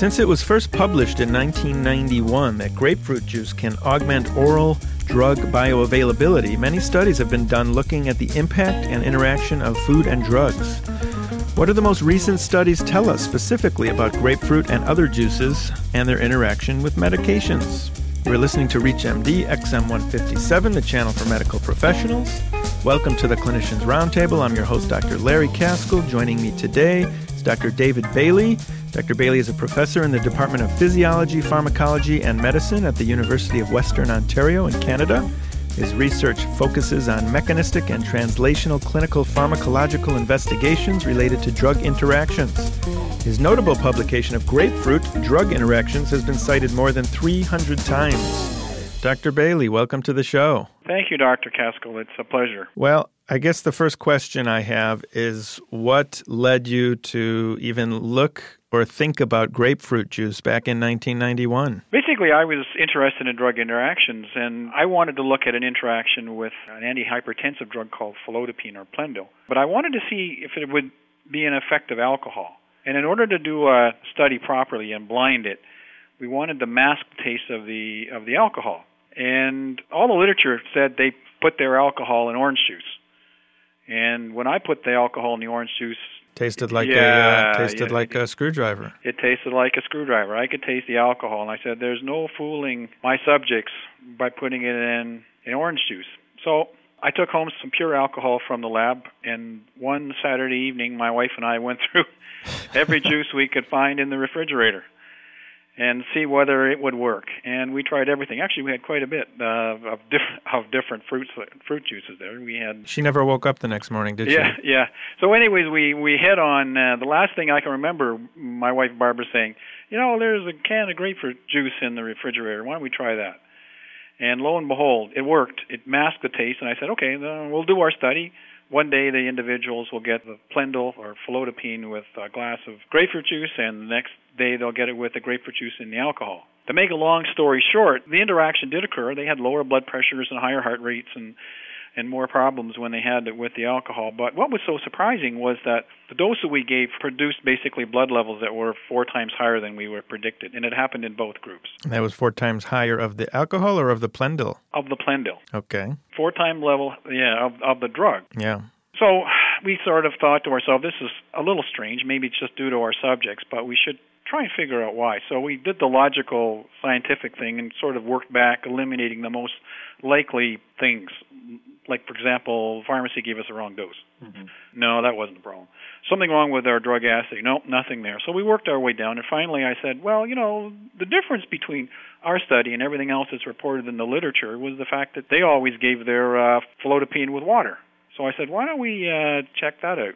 Since it was first published in 1991 that grapefruit juice can augment oral drug bioavailability, many studies have been done looking at the impact and interaction of food and drugs. What do the most recent studies tell us specifically about grapefruit and other juices and their interaction with medications? You're listening to ReachMD XM157, the channel for medical professionals. Welcome to the Clinicians Roundtable. I'm your host, Dr. Larry Kaskel. Joining me today is Dr. David Bailey. Dr. Bailey is a professor in the Department of Physiology, Pharmacology, and Medicine at the University of Western Ontario in Canada. His research focuses on mechanistic and translational clinical pharmacological investigations related to drug interactions. His notable publication of Grapefruit Drug Interactions has been cited more than 300 times. Dr. Bailey, welcome to the show. Thank you, Dr. Kaskel. It's a pleasure. Well, I guess the first question I have is what led you to even look or think about grapefruit juice back in 1991? Basically, I was interested in drug interactions, and I wanted to look at an interaction with an antihypertensive drug called felodipine or Plendil. But I wanted to see if it would be an effect of alcohol. And in order to do a study properly and blind it, we wanted to mask the taste of the of the alcohol. And all the literature said they put their alcohol in orange juice. And when I put the alcohol in the orange juice, tasted like yeah, a uh, tasted yeah, like a screwdriver. It tasted like a screwdriver. I could taste the alcohol, and I said, "There's no fooling my subjects by putting it in in orange juice." So I took home some pure alcohol from the lab, and one Saturday evening, my wife and I went through every juice we could find in the refrigerator and see whether it would work. And we tried everything. Actually, we had quite a bit uh, of different of different fruits fruit juices there. We had. She never woke up the next morning, did yeah, she? Yeah, yeah. So, anyways, we we hit on uh, the last thing I can remember. My wife Barbara saying, "You know, there's a can of grapefruit juice in the refrigerator. Why don't we try that?" And lo and behold, it worked. It masked the taste, and I said, "Okay, then we'll do our study." One day the individuals will get the Plendil or felodipine with a glass of grapefruit juice, and the next day they'll get it with the grapefruit juice and the alcohol. To make a long story short, the interaction did occur. They had lower blood pressures and higher heart rates and and more problems when they had it with the alcohol. But what was so surprising was that the dose that we gave produced basically blood levels that were four times higher than we were predicted, and it happened in both groups. And that was four times higher of the alcohol or of the Plendil? Of the Plendil. Okay. Four time level, yeah, of of the drug. Yeah. So we sort of thought to ourselves, this is a little strange. Maybe it's just due to our subjects, but we should try and figure out why. So we did the logical scientific thing and sort of worked back, eliminating the most likely things. Like, for example, pharmacy gave us the wrong dose. Mm-hmm. No, that wasn't the problem. Something wrong with our drug assay. Nope, nothing there. So we worked our way down, and finally I said, well, you know, the difference between our study and everything else that's reported in the literature was the fact that they always gave their uh, with water. So I said, why don't we uh, check that out?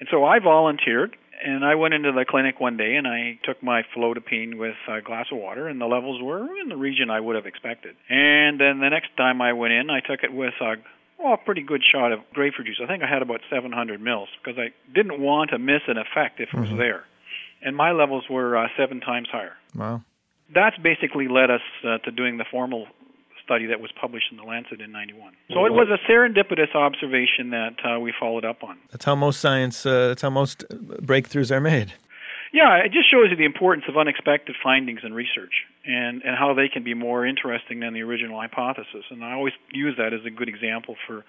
And so I volunteered and I went into the clinic one day and I took my felodipine with a glass of water, and the levels were in the region I would have expected. And then the next time I went in, I took it with a well, a pretty good shot of grapefruit juice. I think I had about 700 mils because I didn't want to miss an effect if it was mm-hmm. there. And my levels were uh, seven times higher. Wow. That's basically led us uh, to doing the formal study that was published in the Lancet in 91. So it was a serendipitous observation that uh, we followed up on. That's how most science, uh, that's how most breakthroughs are made. Yeah, it just shows you the importance of unexpected findings in research and, and how they can be more interesting than the original hypothesis. And I always use that as a good example for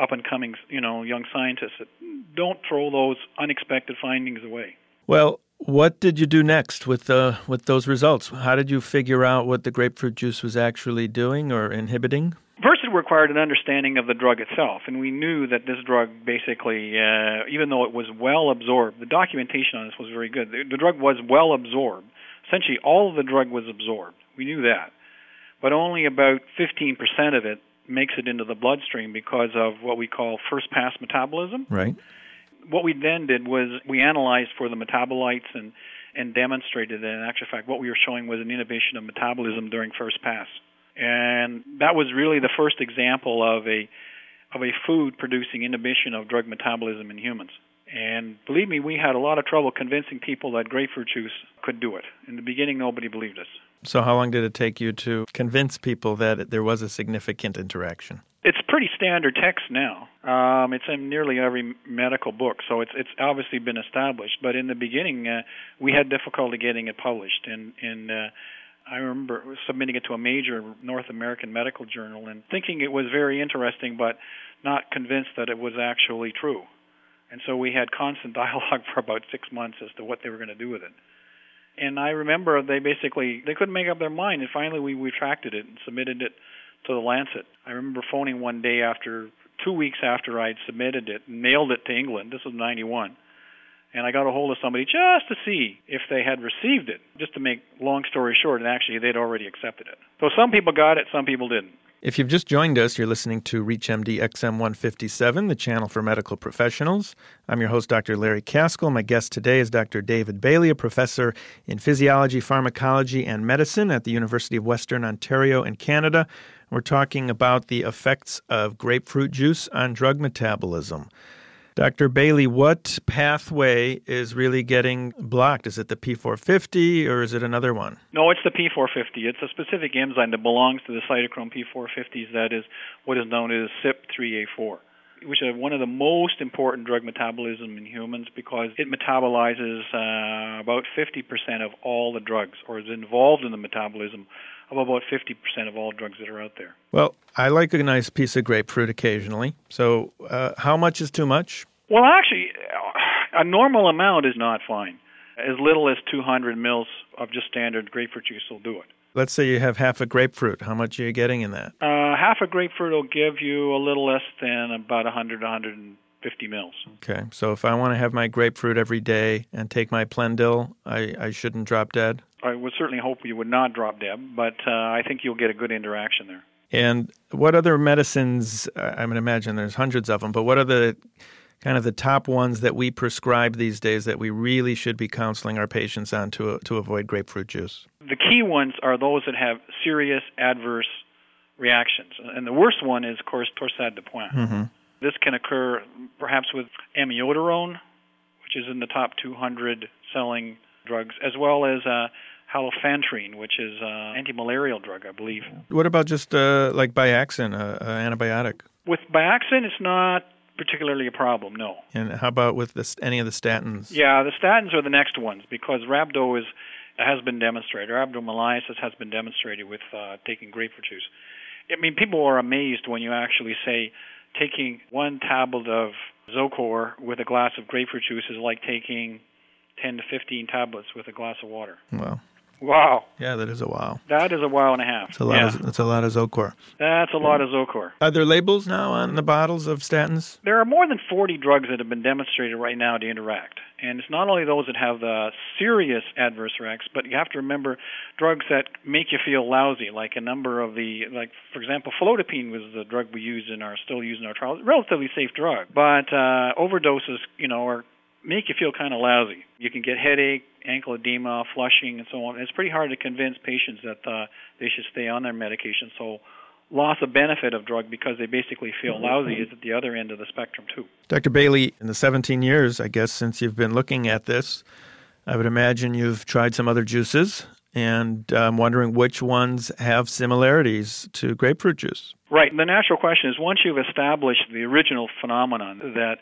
up and coming, you know, young scientists that don't throw those unexpected findings away. Well, what did you do next with the with those results? How did you figure out what the grapefruit juice was actually doing or inhibiting? First, it required an understanding of the drug itself, and we knew that this drug basically, uh, even though it was well absorbed, the documentation on this was very good. The, the drug was well absorbed. Essentially, all of the drug was absorbed. We knew that, but only about 15% of it makes it into the bloodstream because of what we call first pass metabolism. Right what we then did was we analyzed for the metabolites and and demonstrated that in actual fact what we were showing was an inhibition of metabolism during first pass. And that was really the first example of a of a food producing inhibition of drug metabolism in humans. And believe me, we had a lot of trouble convincing people that grapefruit juice could do it. In the beginning, nobody believed us. So, how long did it take you to convince people that there was a significant interaction? It's pretty standard text now. Um, it's in nearly every medical book, so it's it's obviously been established. But in the beginning, uh, we had difficulty getting it published, and and uh, I remember submitting it to a major North American medical journal and thinking it was very interesting, but not convinced that it was actually true. And so we had constant dialogue for about six months as to what they were going to do with it. And I remember they basically they couldn't make up their mind, and finally we retracted it and submitted it to the Lancet. I remember phoning one day after two weeks after I'd submitted it, mailed it to England. This was '91, and I got a hold of somebody just to see if they had received it. Just to make long story short, and actually they'd already accepted it. So some people got it, some people didn't. If you've just joined us, you're listening to ReachMD XM 157, the channel for medical professionals. I'm your host, Dr. Larry Kaskel. My guest today is Dr. David Bailey, a professor in physiology, pharmacology, and medicine at the University of Western Ontario in Canada. We're talking about the effects of grapefruit juice on drug metabolism. Dr. Bailey, what pathway is really getting blocked? Is it the P450 or is it another one? No, it's the P450. It's a specific enzyme that belongs to the cytochrome P450s that is what is known as CYP3A4 which is one of the most important drug metabolism in humans because it metabolizes uh, about 50% of all the drugs or is involved in the metabolism of about 50% of all drugs that are out there. Well, I like a nice piece of grapefruit occasionally. So, uh, how much is too much? Well, actually, a normal amount is not fine. As little as 200 mils of just standard grapefruit juice will do it. Let's say you have half a grapefruit. How much are you getting in that? Uh, half a grapefruit will give you a little less than about 100 150 mils. Okay, so if I want to have my grapefruit every day and take my Plendil, I, I shouldn't drop dead? I would certainly hope you would not drop dead, but uh, I think you'll get a good interaction there. And what other medicines? I mean, imagine there's hundreds of them, but what are the kind of the top ones that we prescribe these days that we really should be counseling our patients on to to avoid grapefruit juice? The key ones are those that have serious adverse reactions, and the worst one is, of course, torsade de pointes. Mm-hmm. This can occur perhaps with amiodarone, which is in the top 200 selling drugs, as well as uh, halofantrine, which is an anti-malarial drug, I believe. What about just uh, like Biaxin, uh, an antibiotic? With Biaxin, it's not particularly a problem, no. And how about with this, any of the statins? Yeah, the statins are the next ones because rhabdo is has been demonstrated. Rhabdomyolysis has been demonstrated with uh, taking grapefruit juice. I mean, people are amazed when you actually say taking one tablet of Zocor with a glass of grapefruit juice is like taking 10 to 15 tablets with a glass of water. Wow. Wow. Yeah, that is a wow. That is a wow and a half. That's a lot. Yeah. Of, that's a lot of Zocor. That's a lot of Zocor. Are there labels now on the bottles of statins? There are more than 40 drugs that have been demonstrated right now to interact. And it's not only those that have the serious adverse effects, but you have to remember drugs that make you feel lousy, like a number of the, like for example, felodipine was the drug we used in our, still using our trials, relatively safe drug. But uh, overdoses, you know, are make you feel kind of lousy. You can get headache, ankle edema, flushing, and so on. It's pretty hard to convince patients that uh, they should stay on their medication. So loss of benefit of drug because they basically feel lousy is at the other end of the spectrum too. Dr. Bailey, in the 17 years, I guess, since you've been looking at this, I would imagine you've tried some other juices, and I'm wondering which ones have similarities to grapefruit juice. Right. The natural question is once you've established the original phenomenon that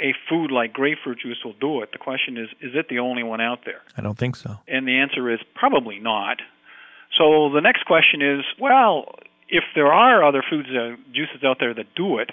a food like grapefruit juice will do it. The question is, is it the only one out there? I don't think so. And the answer is probably not. So the next question is, well, if there are other foods, uh, juices out there that do it,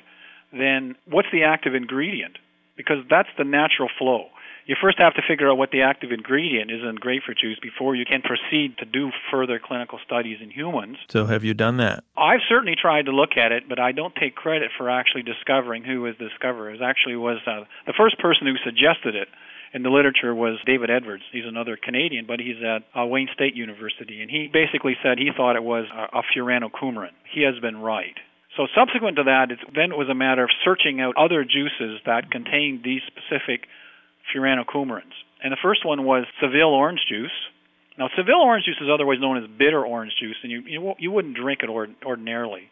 then what's the active ingredient? Because that's the natural flow you first have to figure out what the active ingredient is in grapefruit juice before you can proceed to do further clinical studies in humans. So, have you done that? I've certainly tried to look at it, but I don't take credit for actually discovering who was the discoverer. It actually was uh, the first person who suggested it in the literature was David Edwards. He's another Canadian, but he's at uh, Wayne State University, and he basically said he thought it was a, a furanocoumarin. He has been right. So subsequent to that, it's, then it was a matter of searching out other juices that contained these specific furanocoumarins. And the first one was Seville orange juice. Now, Seville orange juice is otherwise known as bitter orange juice, and you you, you wouldn't drink it or, ordinarily.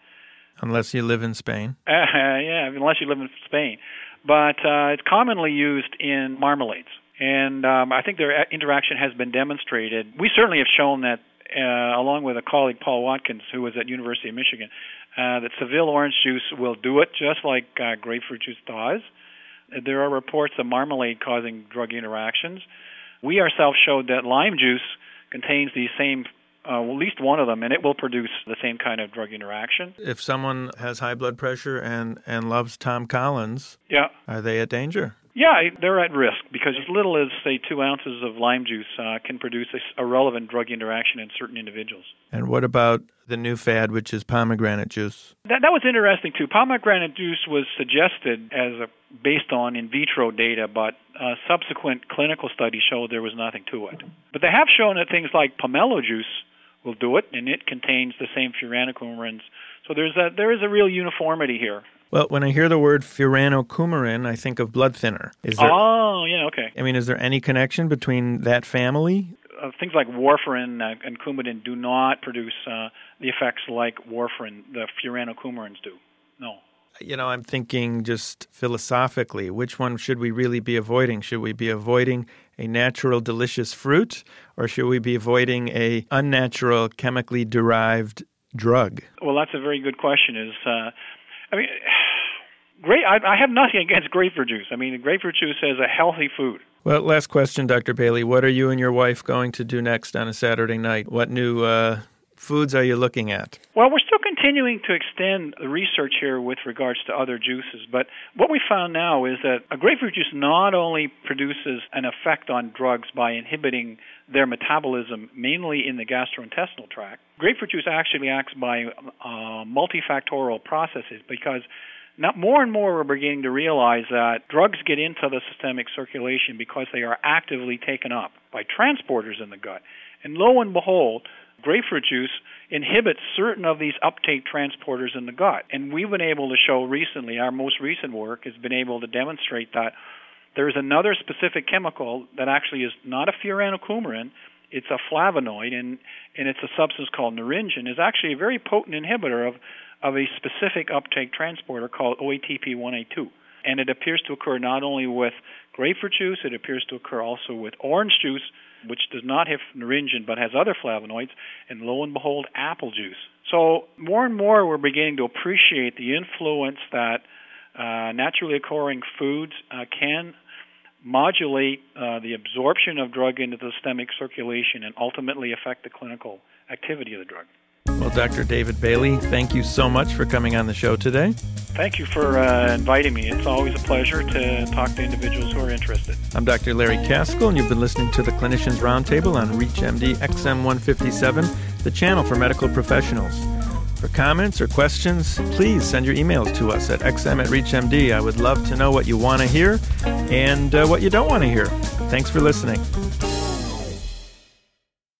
Unless you live in Spain. Uh, yeah, unless you live in Spain. but uh, it's commonly used in marmalades. And um, I think their interaction has been demonstrated. We certainly have shown that, uh, along with a colleague, Paul Watkins, who was at University of Michigan, uh, that Seville orange juice will do it just like uh, grapefruit juice does. There are reports of marmalade causing drug interactions. We ourselves showed that lime juice contains these same uh, at least one of them, and it will produce the same kind of drug interaction. If someone has high blood pressure and, and loves Tom Collins, yeah, are they at danger? Yeah, they're at risk because as little as, say, two ounces of lime juice uh, can produce a, a relevant drug interaction in certain individuals. And what about the new fad, which is pomegranate juice? That, that was interesting, too. Pomegranate juice was suggested as a, based on in vitro data, but uh, subsequent clinical studies showed there was nothing to it. But they have shown that things like pomelo juice will do it, and it contains the same furanocoumarins. So there's a, there is a real uniformity here. Well, when I hear the word furanocoumarin, I think of blood thinner. Is there, oh, yeah, okay. I mean, is there any connection between that family? Uh, things like warfarin uh, and coumadin do not produce uh, the effects like warfarin, the furanocoumarins do. No. You know, I'm thinking just philosophically, which one should we really be avoiding? Should we be avoiding a natural, delicious fruit, or should we be avoiding a unnatural, chemically derived drug? Well, that's a very good question. Is uh, I mean, great. I, I have nothing against grapefruit juice. I mean, grapefruit juice is a healthy food. Well, last question, Dr. Bailey. What are you and your wife going to do next on a Saturday night? What new uh, foods are you looking at? Well, we're still continuing to extend the research here with regards to other juices, but what we found now is that a grapefruit juice not only produces an effect on drugs by inhibiting their metabolism, mainly in the gastrointestinal tract, grapefruit juice actually acts by uh, multifactorial processes because now, more and more, we're beginning to realize that drugs get into the systemic circulation because they are actively taken up by transporters in the gut. And lo and behold, grapefruit juice inhibits certain of these uptake transporters in the gut. And we've been able to show recently, our most recent work has been able to demonstrate that there is another specific chemical that actually is not a furanocoumarin, it's a flavonoid, and, and it's a substance called naringin, is actually a very potent inhibitor of, of a specific uptake transporter called OATP1A2. And it appears to occur not only with grapefruit juice, it appears to occur also with orange juice, which does not have naringin but has other flavonoids, and lo and behold, apple juice. So more and more we're beginning to appreciate the influence that uh, naturally occurring foods uh, can modulate uh, the absorption of drug into the systemic circulation and ultimately affect the clinical activity of the drug. Well, Dr. David Bailey, thank you so much for coming on the show today. Thank you for uh, inviting me. It's always a pleasure to talk to individuals who are interested. I'm Dr. Larry Kaskel, and you've been listening to the Clinicians Roundtable on ReachMD XM157, the channel for medical professionals. For comments or questions, please send your emails to us at xm at reachmd. I would love to know what you want to hear and uh, what you don't want to hear. Thanks for listening.